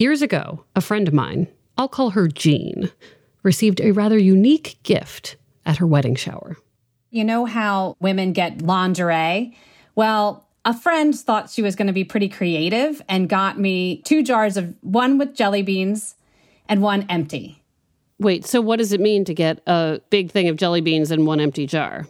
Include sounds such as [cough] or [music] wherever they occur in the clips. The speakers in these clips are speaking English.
Years ago, a friend of mine, I'll call her Jean, received a rather unique gift at her wedding shower. You know how women get lingerie? Well, a friend thought she was going to be pretty creative and got me two jars of one with jelly beans and one empty. Wait, so what does it mean to get a big thing of jelly beans in one empty jar?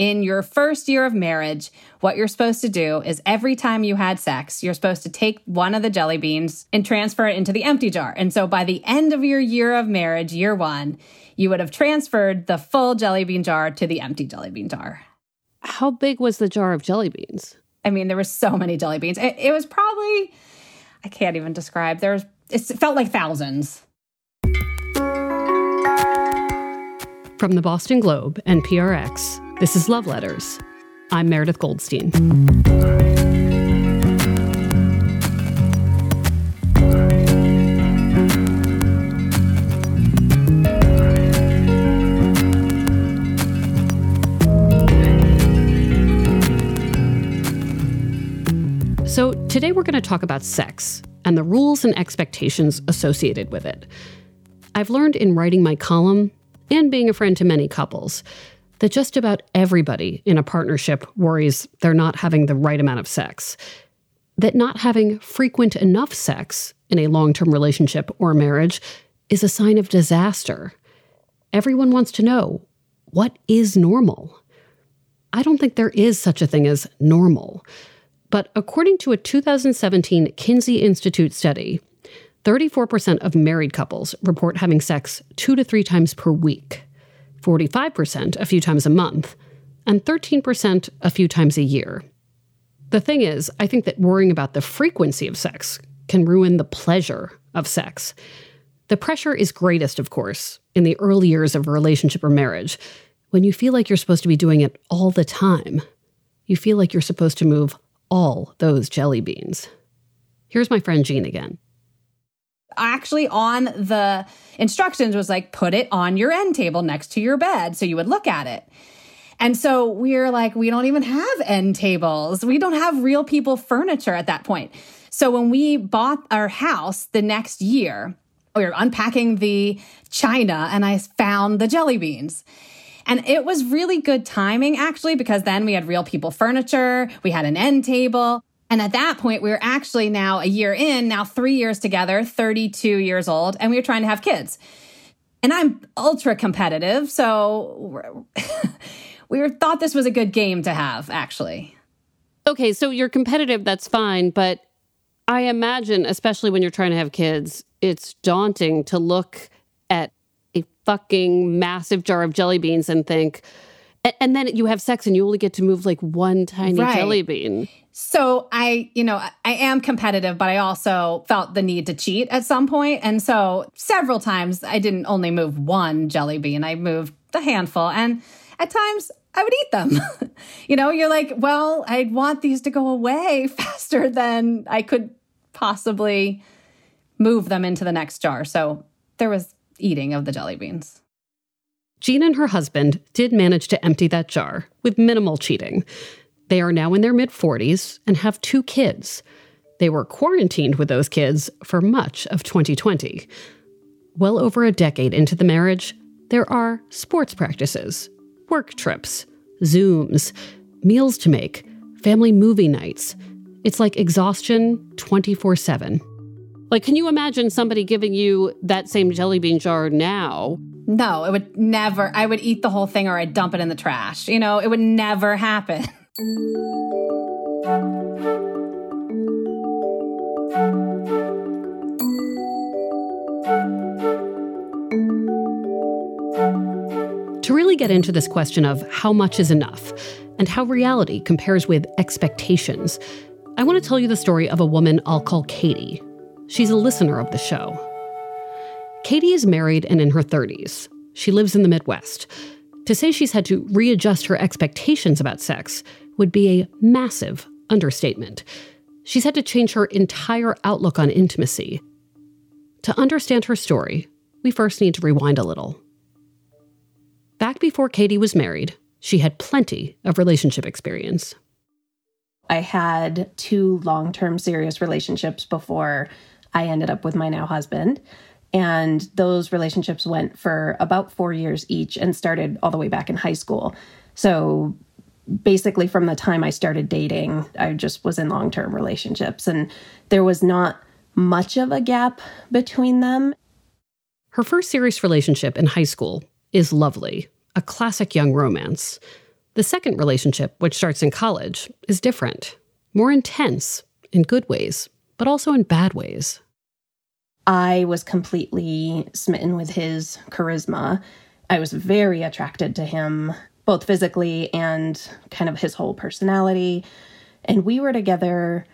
In your first year of marriage, what you're supposed to do is every time you had sex, you're supposed to take one of the jelly beans and transfer it into the empty jar. And so by the end of your year of marriage, year one, you would have transferred the full jelly bean jar to the empty jelly bean jar. How big was the jar of jelly beans? I mean, there were so many jelly beans. It, it was probably, I can't even describe. There's, it felt like thousands. From the Boston Globe and PRX, this is Love Letters. I'm Meredith Goldstein. So, today we're going to talk about sex and the rules and expectations associated with it. I've learned in writing my column and being a friend to many couples that just about everybody in a partnership worries they're not having the right amount of sex. That not having frequent enough sex in a long term relationship or marriage is a sign of disaster. Everyone wants to know what is normal? I don't think there is such a thing as normal. But according to a 2017 Kinsey Institute study, 34% of married couples report having sex two to three times per week. 45% a few times a month, and 13% a few times a year. The thing is, I think that worrying about the frequency of sex can ruin the pleasure of sex. The pressure is greatest, of course, in the early years of a relationship or marriage, when you feel like you're supposed to be doing it all the time. You feel like you're supposed to move all those jelly beans. Here's my friend Jean again actually on the instructions was like, put it on your end table next to your bed. So you would look at it. And so we're like, we don't even have end tables. We don't have real people furniture at that point. So when we bought our house the next year, we were unpacking the china and I found the jelly beans. And it was really good timing actually, because then we had real people furniture, we had an end table. And at that point, we were actually now a year in, now three years together, 32 years old, and we were trying to have kids. And I'm ultra competitive. So [laughs] we were, thought this was a good game to have, actually. Okay, so you're competitive, that's fine. But I imagine, especially when you're trying to have kids, it's daunting to look at a fucking massive jar of jelly beans and think, and then you have sex and you only get to move like one tiny right. jelly bean. So I, you know, I am competitive, but I also felt the need to cheat at some point. And so several times I didn't only move one jelly bean, I moved a handful. And at times I would eat them. [laughs] you know, you're like, well, I'd want these to go away [laughs] faster than I could possibly move them into the next jar. So there was eating of the jelly beans. Jean and her husband did manage to empty that jar with minimal cheating. They are now in their mid 40s and have two kids. They were quarantined with those kids for much of 2020. Well over a decade into the marriage, there are sports practices, work trips, Zooms, meals to make, family movie nights. It's like exhaustion 24 7. Like, can you imagine somebody giving you that same jelly bean jar now? No, it would never. I would eat the whole thing or I'd dump it in the trash. You know, it would never happen. [laughs] To really get into this question of how much is enough and how reality compares with expectations, I want to tell you the story of a woman I'll call Katie. She's a listener of the show. Katie is married and in her 30s. She lives in the Midwest. To say she's had to readjust her expectations about sex would be a massive understatement. She's had to change her entire outlook on intimacy. To understand her story, we first need to rewind a little. Back before Katie was married, she had plenty of relationship experience. I had two long term serious relationships before I ended up with my now husband. And those relationships went for about four years each and started all the way back in high school. So basically, from the time I started dating, I just was in long term relationships. And there was not much of a gap between them. Her first serious relationship in high school is lovely, a classic young romance. The second relationship, which starts in college, is different, more intense in good ways, but also in bad ways. I was completely smitten with his charisma. I was very attracted to him, both physically and kind of his whole personality. And we were together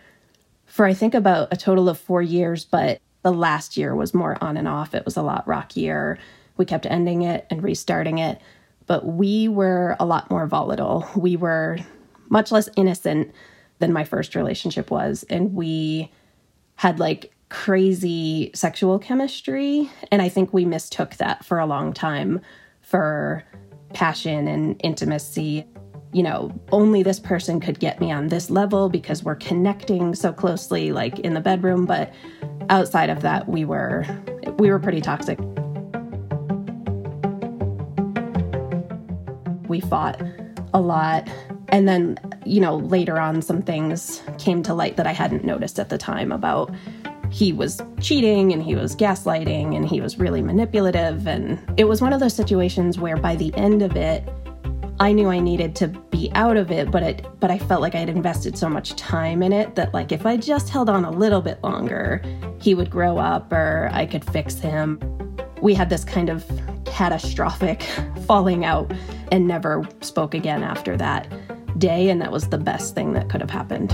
for, I think, about a total of four years, but the last year was more on and off. It was a lot rockier. We kept ending it and restarting it but we were a lot more volatile. We were much less innocent than my first relationship was. And we had like crazy sexual chemistry. And I think we mistook that for a long time for passion and intimacy. You know, only this person could get me on this level because we're connecting so closely, like in the bedroom. But outside of that, we were we were pretty toxic. We fought a lot. And then, you know, later on, some things came to light that I hadn't noticed at the time about he was cheating and he was gaslighting and he was really manipulative. And it was one of those situations where by the end of it, I knew I needed to be out of it, but it but I felt like I had invested so much time in it that like if I just held on a little bit longer, he would grow up or I could fix him. We had this kind of catastrophic [laughs] falling out and never spoke again after that day. And that was the best thing that could have happened.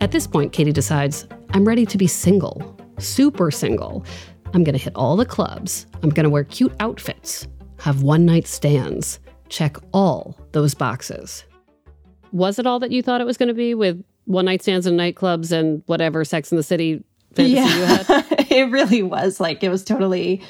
At this point, Katie decides, I'm ready to be single, super single. I'm going to hit all the clubs. I'm going to wear cute outfits, have one night stands, check all those boxes. Was it all that you thought it was going to be with one night stands and nightclubs and whatever Sex in the City fantasy yeah. you had? [laughs] [laughs] it really was. Like, it was totally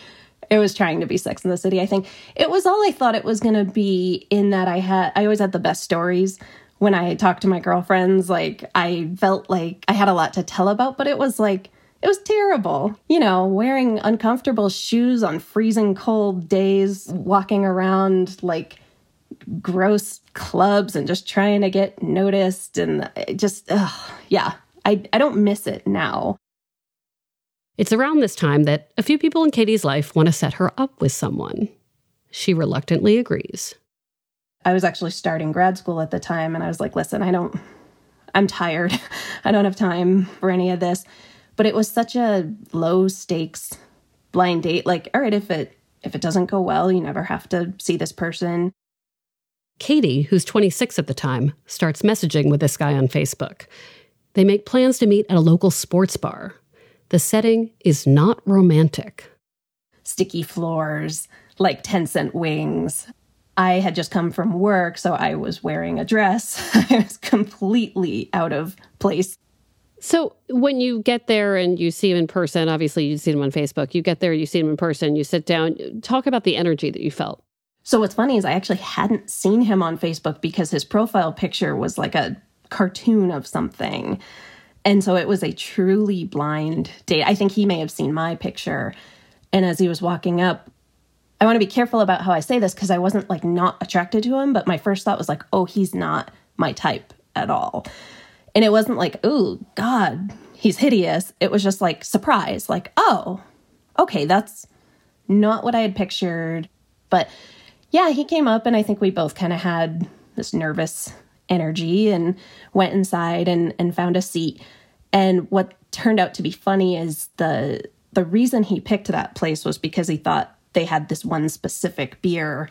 it was trying to be Sex in the City. I think it was all I thought it was going to be. In that I had, I always had the best stories when I talked to my girlfriends. Like I felt like I had a lot to tell about, but it was like it was terrible. You know, wearing uncomfortable shoes on freezing cold days, walking around like gross clubs and just trying to get noticed and uh, just ugh, yeah I, I don't miss it now it's around this time that a few people in katie's life want to set her up with someone. She reluctantly agrees. I was actually starting grad school at the time and i was like listen i don't i'm tired. [laughs] I don't have time for any of this. But it was such a low stakes blind date like all right if it if it doesn't go well you never have to see this person. Katie, who's 26 at the time, starts messaging with this guy on Facebook. They make plans to meet at a local sports bar. The setting is not romantic. Sticky floors, like 10 cent wings. I had just come from work, so I was wearing a dress. [laughs] I was completely out of place. So, when you get there and you see him in person, obviously you see him on Facebook, you get there, you see him in person, you sit down, talk about the energy that you felt. So what's funny is I actually hadn't seen him on Facebook because his profile picture was like a cartoon of something. And so it was a truly blind date. I think he may have seen my picture. And as he was walking up, I want to be careful about how I say this because I wasn't like not attracted to him, but my first thought was like, oh, he's not my type at all. And it wasn't like, oh, God, he's hideous. It was just like surprise, like, oh, okay, that's not what I had pictured. But yeah, he came up, and I think we both kind of had this nervous energy and went inside and, and found a seat. And what turned out to be funny is the the reason he picked that place was because he thought they had this one specific beer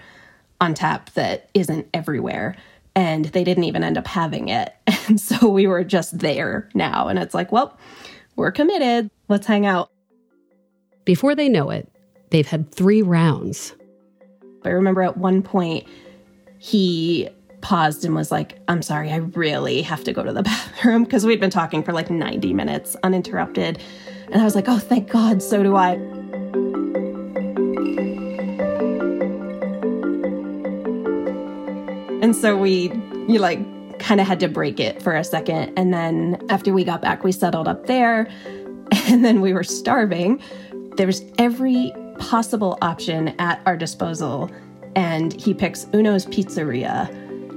on tap that isn't everywhere and they didn't even end up having it. [laughs] And so we were just there now and it's like, well, we're committed. Let's hang out. Before they know it, they've had 3 rounds. I remember at one point he paused and was like, I'm sorry, I really have to go to the [laughs] bathroom because we'd been talking for like 90 minutes uninterrupted. And I was like, oh, thank God, so do I. And so we, you like, kind of had to break it for a second. And then after we got back, we settled up there. [laughs] And then we were starving. There was every possible option at our disposal. And he picks Uno's Pizzeria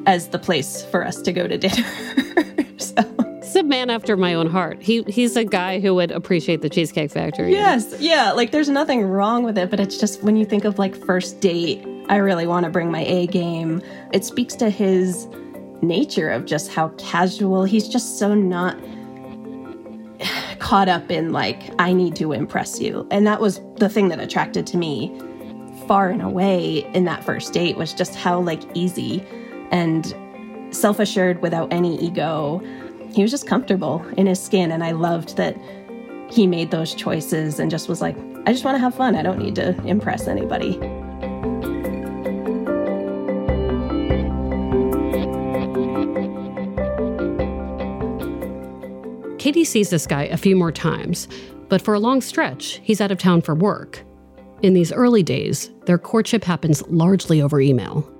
as the place for us to go to dinner. [laughs] so. He's a man after my own heart. He he's a guy who would appreciate the Cheesecake Factory. Yes, yeah. Like there's nothing wrong with it, but it's just when you think of like first date, I really want to bring my A game. It speaks to his nature of just how casual he's just so not caught up in like I need to impress you. And that was the thing that attracted to me far and away in that first date was just how like easy and self assured without any ego. He was just comfortable in his skin. And I loved that he made those choices and just was like, I just want to have fun. I don't need to impress anybody. Katie sees this guy a few more times, but for a long stretch, he's out of town for work. In these early days, their courtship happens largely over email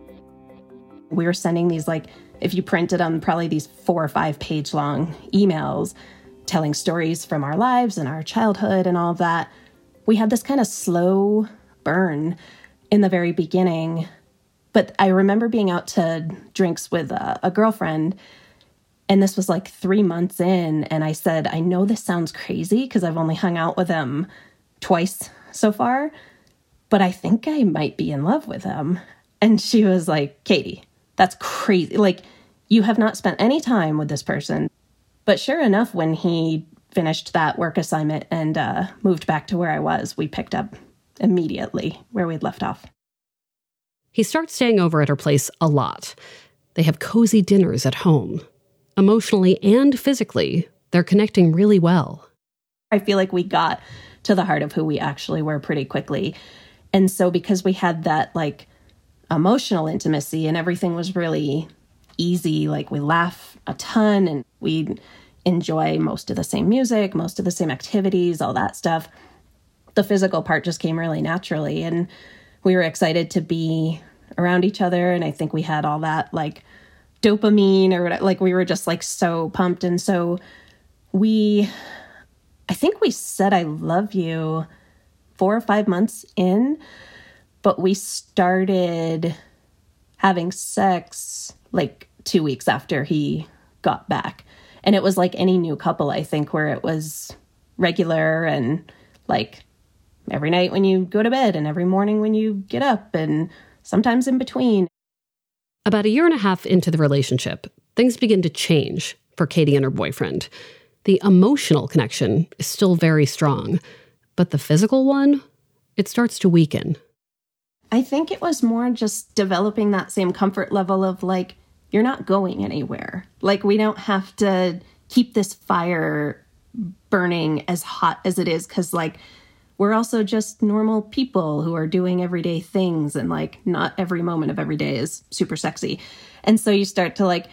we were sending these like if you printed them probably these four or five page long emails telling stories from our lives and our childhood and all of that. We had this kind of slow burn in the very beginning but i remember being out to drinks with a, a girlfriend and this was like three months in and i said i know this sounds crazy because i've only hung out with him twice so far but i think i might be in love with him and she was like katie that's crazy. Like, you have not spent any time with this person. But sure enough, when he finished that work assignment and uh, moved back to where I was, we picked up immediately where we'd left off. He starts staying over at her place a lot. They have cozy dinners at home. Emotionally and physically, they're connecting really well. I feel like we got to the heart of who we actually were pretty quickly. And so, because we had that like emotional intimacy and everything was really easy. Like we laugh a ton and we enjoy most of the same music, most of the same activities, all that stuff. The physical part just came really naturally and we were excited to be around each other and I think we had all that like dopamine or whatever, like we were just like so pumped and so we I think we said I love you 4 or 5 months in but we started having sex like two weeks after he got back. And it was like any new couple, I think, where it was regular and like every night when you go to bed and every morning when you get up and sometimes in between. About a year and a half into the relationship, things begin to change for Katie and her boyfriend. The emotional connection is still very strong, but the physical one, it starts to weaken. I think it was more just developing that same comfort level of like, you're not going anywhere. Like, we don't have to keep this fire burning as hot as it is because, like, we're also just normal people who are doing everyday things and like not every moment of every day is super sexy. And so you start to like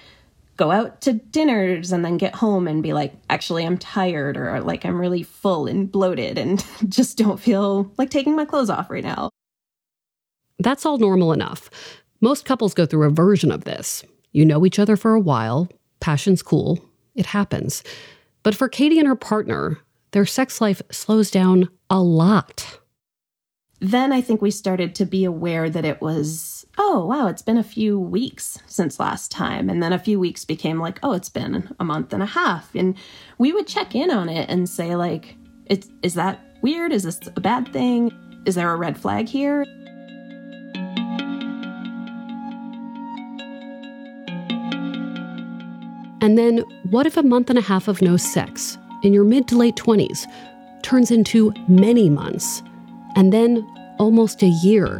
go out to dinners and then get home and be like, actually, I'm tired or like I'm really full and bloated and [laughs] just don't feel like taking my clothes off right now. That's all normal enough. Most couples go through a version of this. You know each other for a while, passion's cool, it happens. But for Katie and her partner, their sex life slows down a lot. then I think we started to be aware that it was, oh, wow, it's been a few weeks since last time. And then a few weeks became like, oh, it's been a month and a half. And we would check in on it and say, like, it's, is that weird? Is this a bad thing? Is there a red flag here? And then, what if a month and a half of no sex in your mid to late 20s turns into many months, and then almost a year?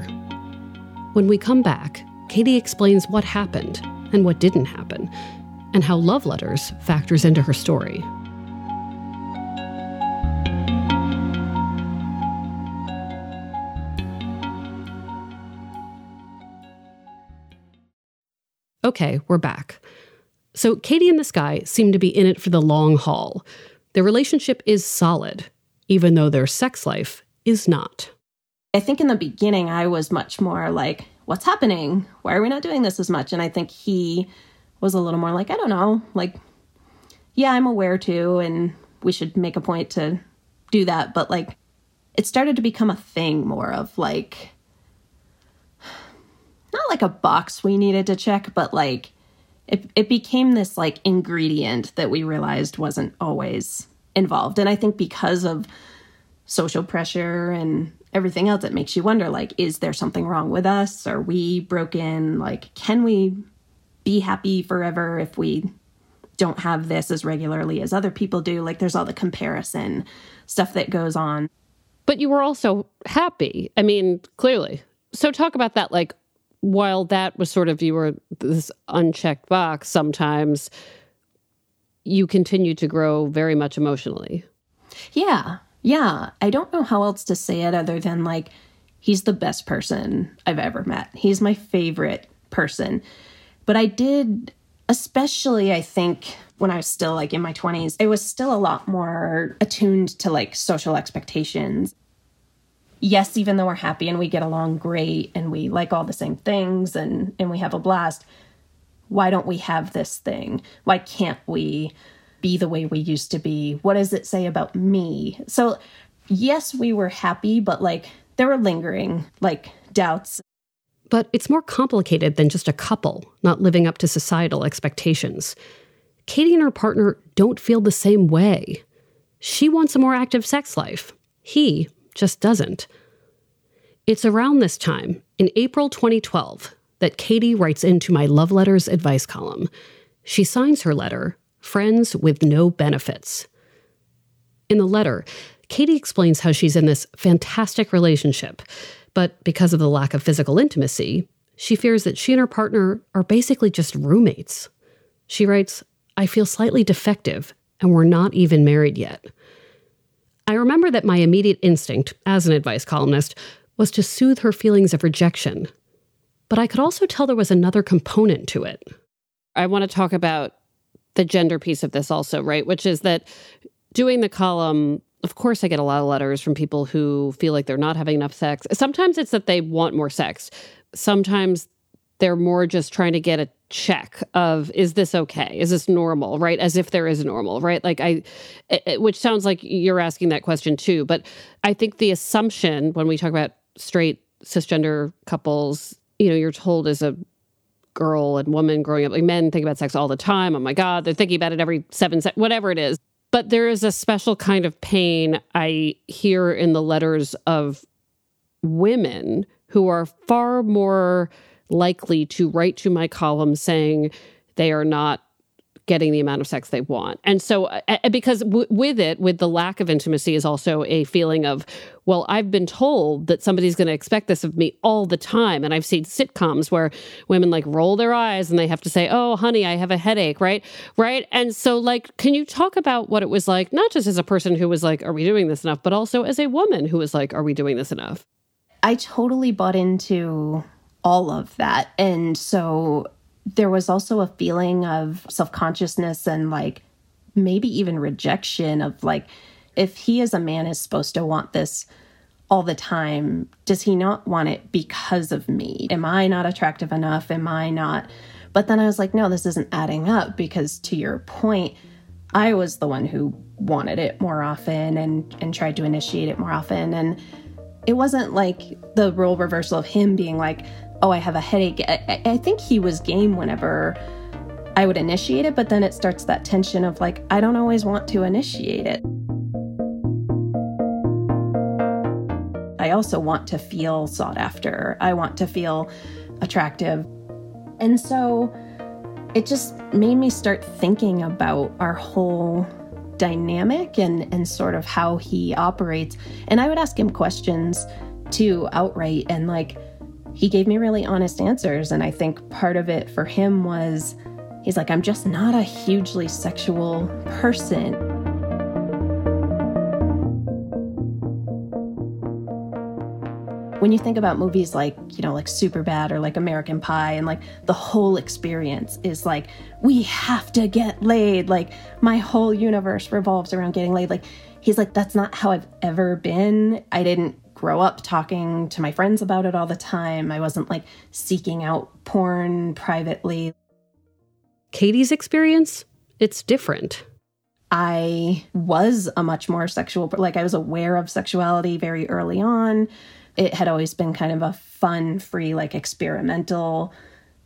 When we come back, Katie explains what happened and what didn't happen, and how love letters factors into her story. Okay, we're back. So Katie and this guy seem to be in it for the long haul. Their relationship is solid, even though their sex life is not. I think in the beginning, I was much more like, what's happening? Why are we not doing this as much? And I think he was a little more like, I don't know, like, yeah, I'm aware too, and we should make a point to do that. But like, it started to become a thing more of like, [sighs] not like a box we needed to check, but like it, it became this like ingredient that we realized wasn't always involved. And I think because of social pressure and everything else, it makes you wonder like, is there something wrong with us? Are we broken? Like, can we be happy forever if we don't have this as regularly as other people do? Like, there's all the comparison stuff that goes on. But you were also happy. I mean, clearly. So, talk about that. Like, while that was sort of you were this unchecked box, sometimes you continue to grow very much emotionally. Yeah. Yeah. I don't know how else to say it other than like, he's the best person I've ever met. He's my favorite person. But I did, especially, I think, when I was still like in my 20s, I was still a lot more attuned to like social expectations yes, even though we're happy and we get along great and we like all the same things and, and we have a blast, why don't we have this thing? Why can't we be the way we used to be? What does it say about me? So, yes, we were happy, but like there were lingering like doubts. But it's more complicated than just a couple not living up to societal expectations. Katie and her partner don't feel the same way. She wants a more active sex life. He just doesn't. It's around this time, in April 2012, that Katie writes into my Love Letters advice column. She signs her letter, Friends with No Benefits. In the letter, Katie explains how she's in this fantastic relationship, but because of the lack of physical intimacy, she fears that she and her partner are basically just roommates. She writes, I feel slightly defective, and we're not even married yet. I remember that my immediate instinct, as an advice columnist, was to soothe her feelings of rejection. But I could also tell there was another component to it. I want to talk about the gender piece of this also, right? Which is that doing the column, of course, I get a lot of letters from people who feel like they're not having enough sex. Sometimes it's that they want more sex. Sometimes they're more just trying to get a check of is this okay? Is this normal right? As if there is normal right? Like i it, which sounds like you're asking that question too but i think the assumption when we talk about straight cisgender couples you know you're told as a girl and woman growing up like men think about sex all the time. Oh my god they're thinking about it every seven se- whatever it is. But there is a special kind of pain i hear in the letters of women who are far more likely to write to my column saying they are not getting the amount of sex they want. And so, uh, uh because w- with it, with the lack of intimacy, is also a feeling of, well, I've been told that somebody's going to expect this of me all the time. And I've seen sitcoms where women like roll their eyes and they have to say, oh, honey, I have a headache, right? Right. And so, like, can you talk about what it was like, not just as a person who was like, are we doing this enough, but also as a woman who was like, are we doing this enough? I totally bought into all of that. And so there was also a feeling of self consciousness and like maybe even rejection of like, if he as a man is supposed to want this all the time, does he not want it because of me? Am I not attractive enough? Am I not? But then I was like, no, this isn't adding up because to your point, I was the one who wanted it more often and and tried to initiate it more often and it wasn't like the role reversal of him being like, oh, I have a headache. I, I think he was game whenever I would initiate it, but then it starts that tension of like, I don't always want to initiate it. I also want to feel sought after. I want to feel attractive. And so it just made me start thinking about our whole dynamic and, and sort of how he operates. And I would ask him questions too outright. And like, he gave me really honest answers. And I think part of it for him was he's like, I'm just not a hugely sexual person. when you think about movies like, you know, like Superbad or like American Pie, and like the whole experience is like, we have to get laid. Like, my whole universe revolves around getting laid. Like, he's like, that's not how I've ever been. I didn't grow up talking to my friends about it all the time. I wasn't like seeking out porn privately. Katie's experience, it's different. I was a much more sexual, like I was aware of sexuality very early on it had always been kind of a fun, free, like experimental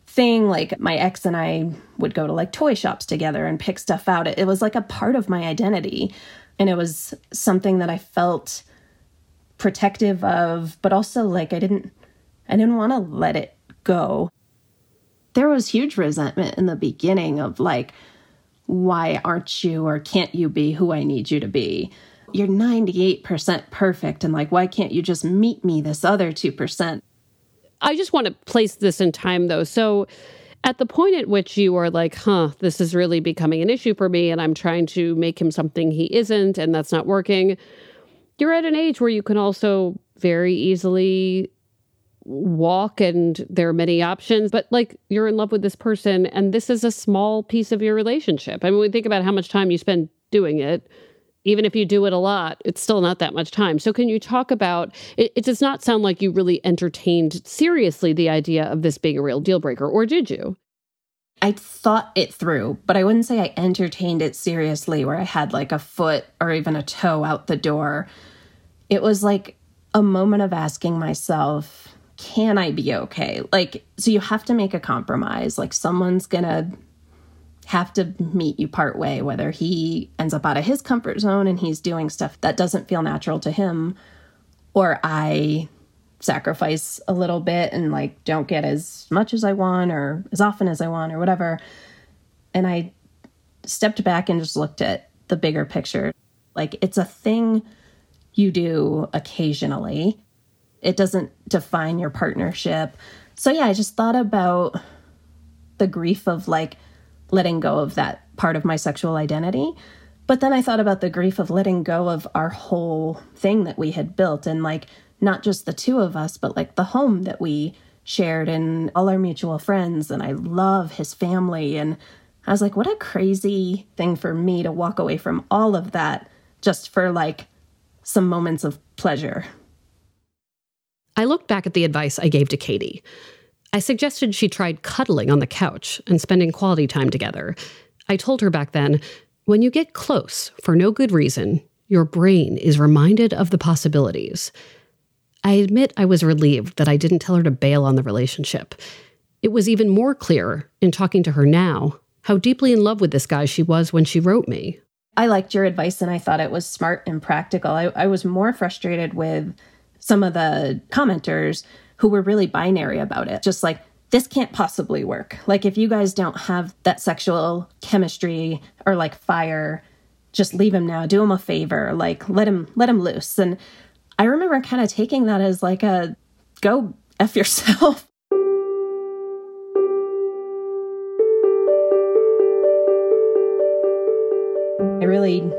thing. Like my ex and I would go to like toy shops together and pick stuff out. It, it was like a part of my identity. And it was something that I felt protective of, but also like I didn't I didn't want to let it go. There was huge resentment in the beginning of like, why aren't you or can't you be who I need you to be? you're 98% perfect and like why can't you just meet me this other 2%? I just want to place this in time though. So at the point at which you are like, huh, this is really becoming an issue for me and I'm trying to make him something he isn't and that's not working, you're at an age where you can also very easily walk and there are many options but like you're in love with this person and this is a small piece of your relationship i mean we think about how much time you spend doing it even if you do it a lot, it's still not that much time. So, can you talk about it? It does not sound like you really entertained seriously the idea of this being a real deal breaker, or did you? I thought it through, but I wouldn't say I entertained it seriously where I had like a foot or even a toe out the door. It was like a moment of asking myself, can I be okay? Like, so you have to make a compromise. Like, someone's gonna have to meet you part way, whether he ends up out of his comfort zone and he's doing stuff that doesn't feel natural to him, or I sacrifice a little bit and like don't get as much as I want or as often as I want or whatever. And I stepped back and just looked at the bigger picture. Like it's a thing you do occasionally, it doesn't define your partnership. So, yeah, I just thought about the grief of like, letting go of that part of my sexual identity. But then I thought about the grief of letting go of our whole thing that we had built and like not just the two of us, but like the home that we shared and all our mutual friends. And I love his family. And I was like, what a crazy thing for me to walk away from all of that just for like some moments of pleasure. I looked back at the advice I gave to Katie. I suggested she tried cuddling on the couch and spending quality time together. I told her back then when you get close for no good reason, your brain is reminded of the possibilities. I admit I was relieved that I didn't tell her to bail on the relationship. It was even more clear in talking to her now how deeply in love with this guy she was when she wrote me. I liked your advice and I thought it was smart and practical. I, I was more frustrated with some of the commenters who were really binary about it. Just like, this can't possibly work. Like, if you guys don't have that sexual chemistry or like fire, just leave him now. Do him a favor. Like, let him let him loose. And I remember kind of taking that as like a go f yourself. [laughs] I really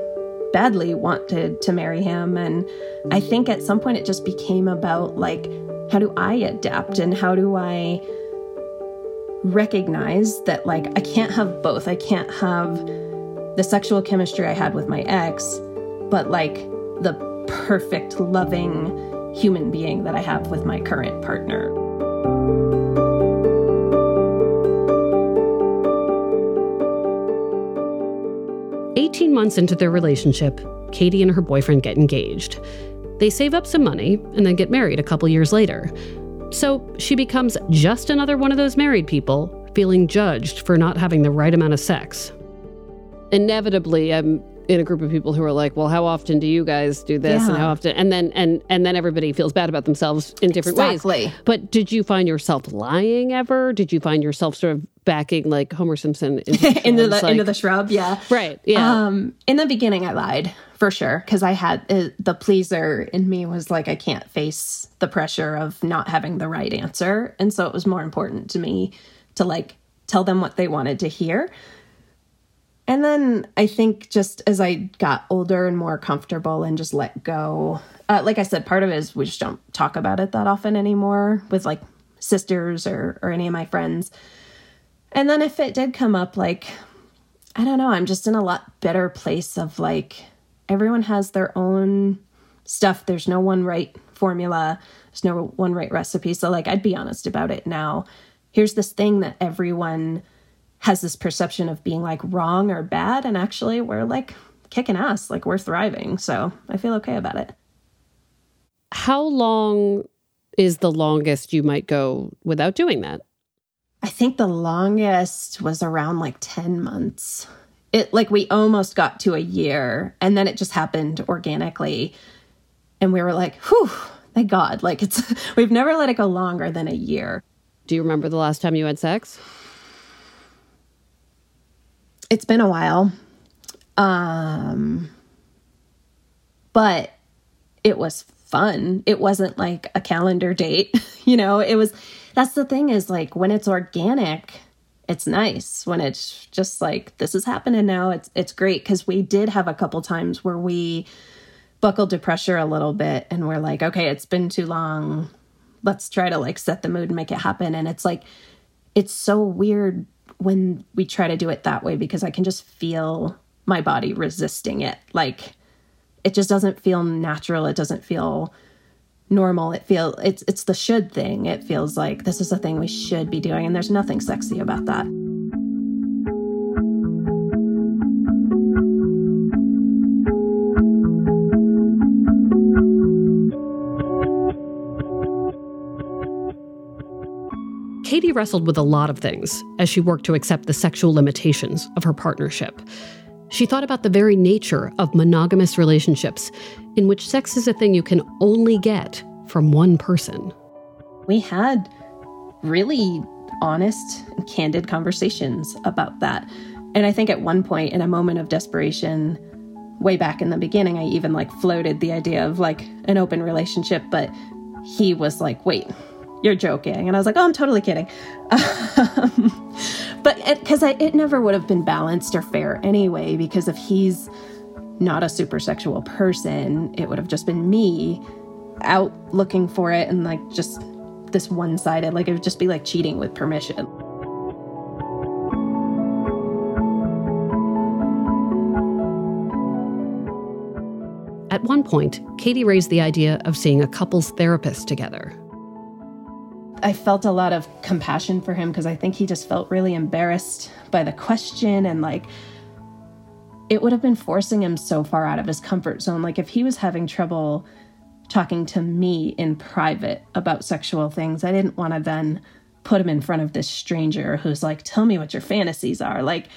badly wanted to marry him. And I think at some point it just became about like, how do I adapt and how do I recognize that like I can't have both. I can't have the sexual chemistry I had with my ex, but like the perfect loving human being that I have with my current partner. Eighteen months into their relationship, Katie and her boyfriend get engaged. They save up some money and then get married a couple years later. So she becomes just another one of those married people feeling judged for not having the right amount of sex. Inevitably, I'm in a group of people who are like, "Well, how often do you guys do this, Yeah. and how often?" And then and and then everybody feels bad about themselves in different Exactly. ways. But did you find yourself lying ever? Did you find yourself sort of backing like Homer Simpson into, [laughs] into the shrubs, into the shrub, yeah. right? Yeah. Um, in the beginning, I lied for sure because I had uh, the pleaser in me was like, I can't face the pressure of not having the right answer. And so it was more important to me to like tell them what they wanted to hear. And then I think just as I got older and more comfortable and just let go, uh, like I said, part of it is we just don't talk about it that often anymore with like sisters or, or any of my friends. And then if it did come up, like, I don't know, I'm just in a lot better place of like, everyone has their own stuff. There's no one right formula, there's no one right recipe. So, like, I'd be honest about it now. Here's this thing that everyone has this perception of being like wrong or bad. And actually, we're like kicking ass, like, we're thriving. So, I feel okay about it. how long is the longest you might go without doing that? I think the longest was around like 10 months. It like we almost got to a year and then it just happened organically. And we were like, whew, thank God. Like it's, [laughs] we've never let it go longer than a year. Do you remember the last time you had sex? It's been a while. Um, but it was fun. It wasn't like a calendar date, [laughs] you know, it was, that's the thing is like when it's organic, it's nice. When it's just like, this is happening now, it's, it's great. Cause we did have a couple times where we buckled to pressure a little bit and we're like, okay, it's been too long. Let's try to like set the mood and make it happen. And it's like, it's so weird when we try to do it that way because I can just feel my body resisting it. Like it just doesn't feel natural. It doesn't feel normal. It feel it's it's the should thing. It feels like this is a thing we should be doing and there's nothing sexy about that. Katie wrestled with a lot of things as she worked to accept the sexual limitations of her partnership. She thought about the very nature of monogamous relationships, in which sex is a thing you can only get from one person. We had really honest candid conversations about that. And I think at one point in a moment of desperation, way back in the beginning, I even like floated the idea of like an open relationship, but he was like, wait, you're joking. And I was like, oh, I'm totally kidding. [laughs] Um, but because it, it never would have been balanced or fair anyway, because if he's not a super sexual person, it would have just been me out looking for it and like just this one sided, like it would just be like cheating with permission. At one point, Katie raised the idea of seeing a couples therapist together. I felt a lot of compassion for him because I think he just felt really embarrassed by the question and like it would have been forcing him so far out of his comfort zone. Like if he was having trouble talking to me in private about sexual things, I didn't want to then put him in front of this stranger who's like, tell me what your fantasies are. Like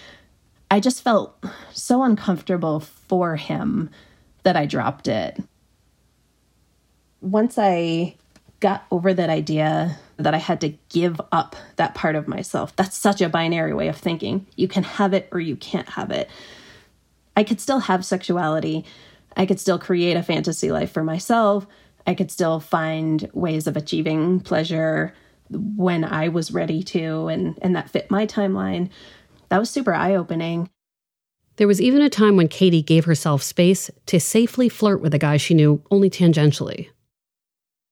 I just felt so uncomfortable for him that I dropped it. Once I got over that idea that I had to give up that part of myself. That's such a binary way of thinking. You can have it or you can't have it. I could still have sexuality. I could still create a fantasy life for myself. I could still find ways of achieving pleasure when I was ready to and and that fit my timeline. That was super eye-opening. There was even a time when Katie gave herself space to safely flirt with a guy she knew only tangentially.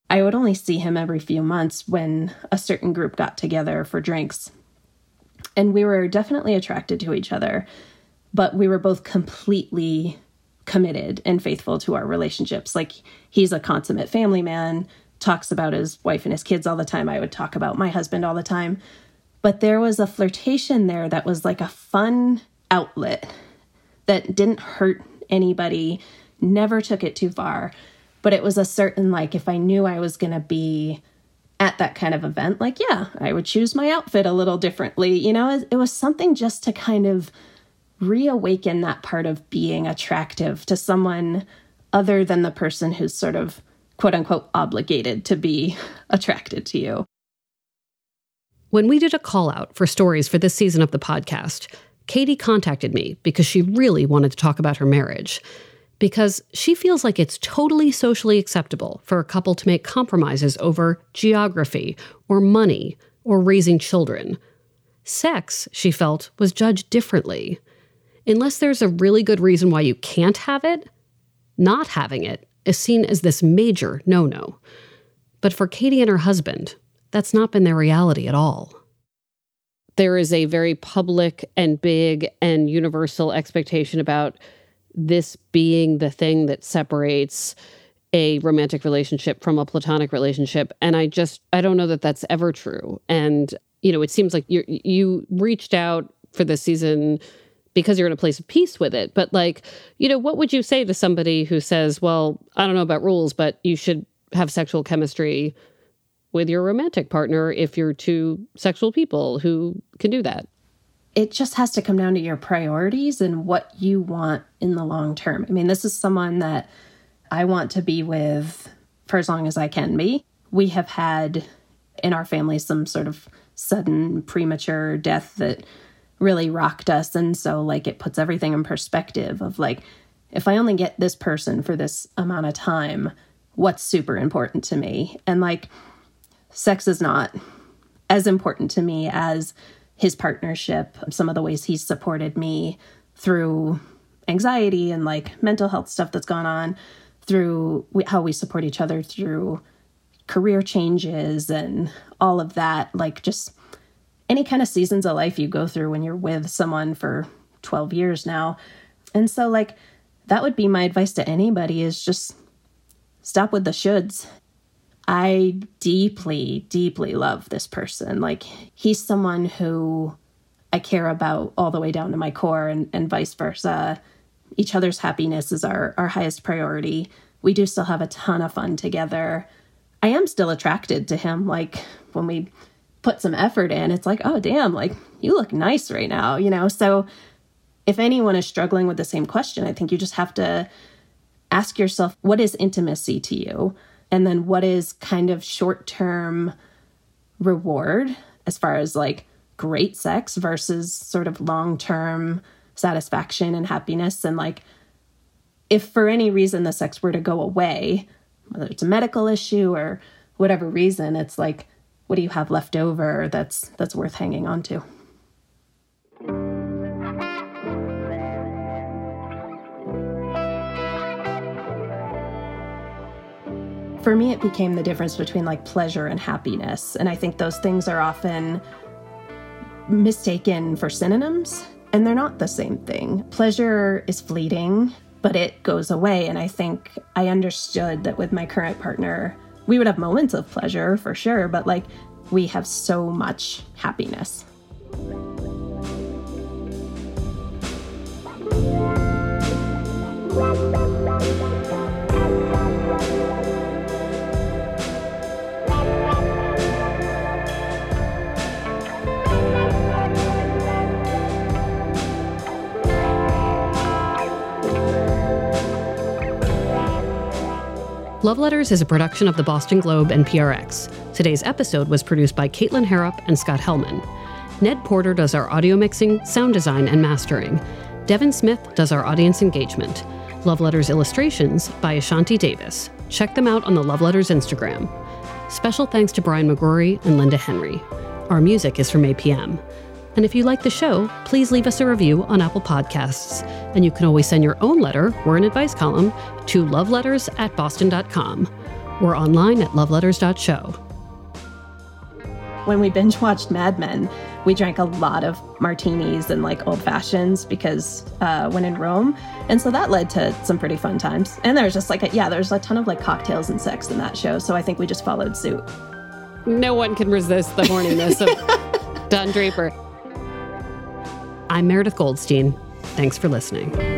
I would only see him every few months when a certain group got together for drinks. And we were definitely attracted to each other, but we were both completely committed and faithful to our relationships. Like, he's a consummate family man, talks about his wife and his kids all the time. I would talk about my husband all the time. But there was a flirtation there that was like a fun outlet that didn't hurt anybody, never took it too far but it was a certain like if I knew I was going to be at that kind of event, like, yeah, I would choose my outfit a little differently. You know, it, was something just to kind of reawaken that part of being attractive to someone other than the person who's sort of quote unquote obligated to be [laughs] attracted to you. When we did a call out for stories for this season of the podcast, Katie contacted me because she really wanted to talk about her marriage. Because she feels like it's totally socially acceptable for a couple to make compromises over geography or money or raising children. Sex, she felt, was judged differently. Unless there's a really good reason why you can't have it, not having it is seen as this major no no. But for Katie and her husband, that's not been their reality at all. There is a very public and big and universal expectation about this being the thing that separates a romantic relationship from a platonic relationship and i just i don't know that that's ever true and you know it seems like you you reached out for this season because you're in a place of peace with it. But like, you know, what would you say to somebody who says, "Well, I don't know about rules, but you should have sexual chemistry with your romantic partner if you're two sexual people who can do that?" It just has to come down to your priorities and what you want in the long term. I mean, this is someone that I want to be with for as long as I can be. We have had in our family some sort of sudden premature death that really rocked us. And so, like, it puts everything in perspective of like, if I only get this person for this amount of time, what's super important to me? And like, sex is not as important to me as his partnership, some of the ways he's supported me through anxiety and like mental health stuff that's gone on, through how we support each other through career changes and all of that. Like, just any kind of seasons of life you go through when you're with someone for 12 years now. And so, like, that would be my advice to anybody is just stop with the shoulds. I deeply, deeply love this person. Like, he's someone who I care about all the way down to my core, and, and vice versa. Each other's happiness is our, our highest priority. We do still have a ton of fun together. I am still attracted to him. Like, when we put some effort in, it's like, oh, damn, like you look nice right now, you know? So if anyone is struggling with the same question, I think you just have to ask yourself, what is intimacy to you? And then what is kind of short term reward as far as like great sex versus sort of long term satisfaction and happiness? And like, if for any reason the sex were to go away, whether it's a medical issue or whatever reason, it's like, what do you have left over that's that's worth hanging on to for me it became the difference between like pleasure and happiness. And i think those things are often mistaken for synonyms and they're not the same thing. Pleasure is fleeting but it goes away. And i think i understood that with my current partner we would have moments of pleasure for sure, but like we have so much happiness. Love Letters is a production of the Boston Globe and PRX. Today's episode was produced by Caitlin Harrop and Scott Helman. Ned Porter does our audio mixing, sound design, and mastering. Devin Smith does our audience engagement. Love Letters illustrations by Ashanti Davis. Check them out on the Love Letters Instagram. Special thanks to Brian McGrory and Linda Henry. Our music is from APM. And if you like the show, please leave us a review on Apple Podcasts. And you can always send your own letter or an advice column to loveletters at boston.com or online at loveletters.show. When we binge watched Mad Men, we drank a lot of martinis and like old fashions because uh, when in Rome. And so that led to some pretty fun times. And there's just like, a, yeah, there's a ton of like cocktails and sex in that show. So I think we just followed suit. No one can resist the horniness of [laughs] Don Draper. I'm Meredith Goldstein. Thanks for listening.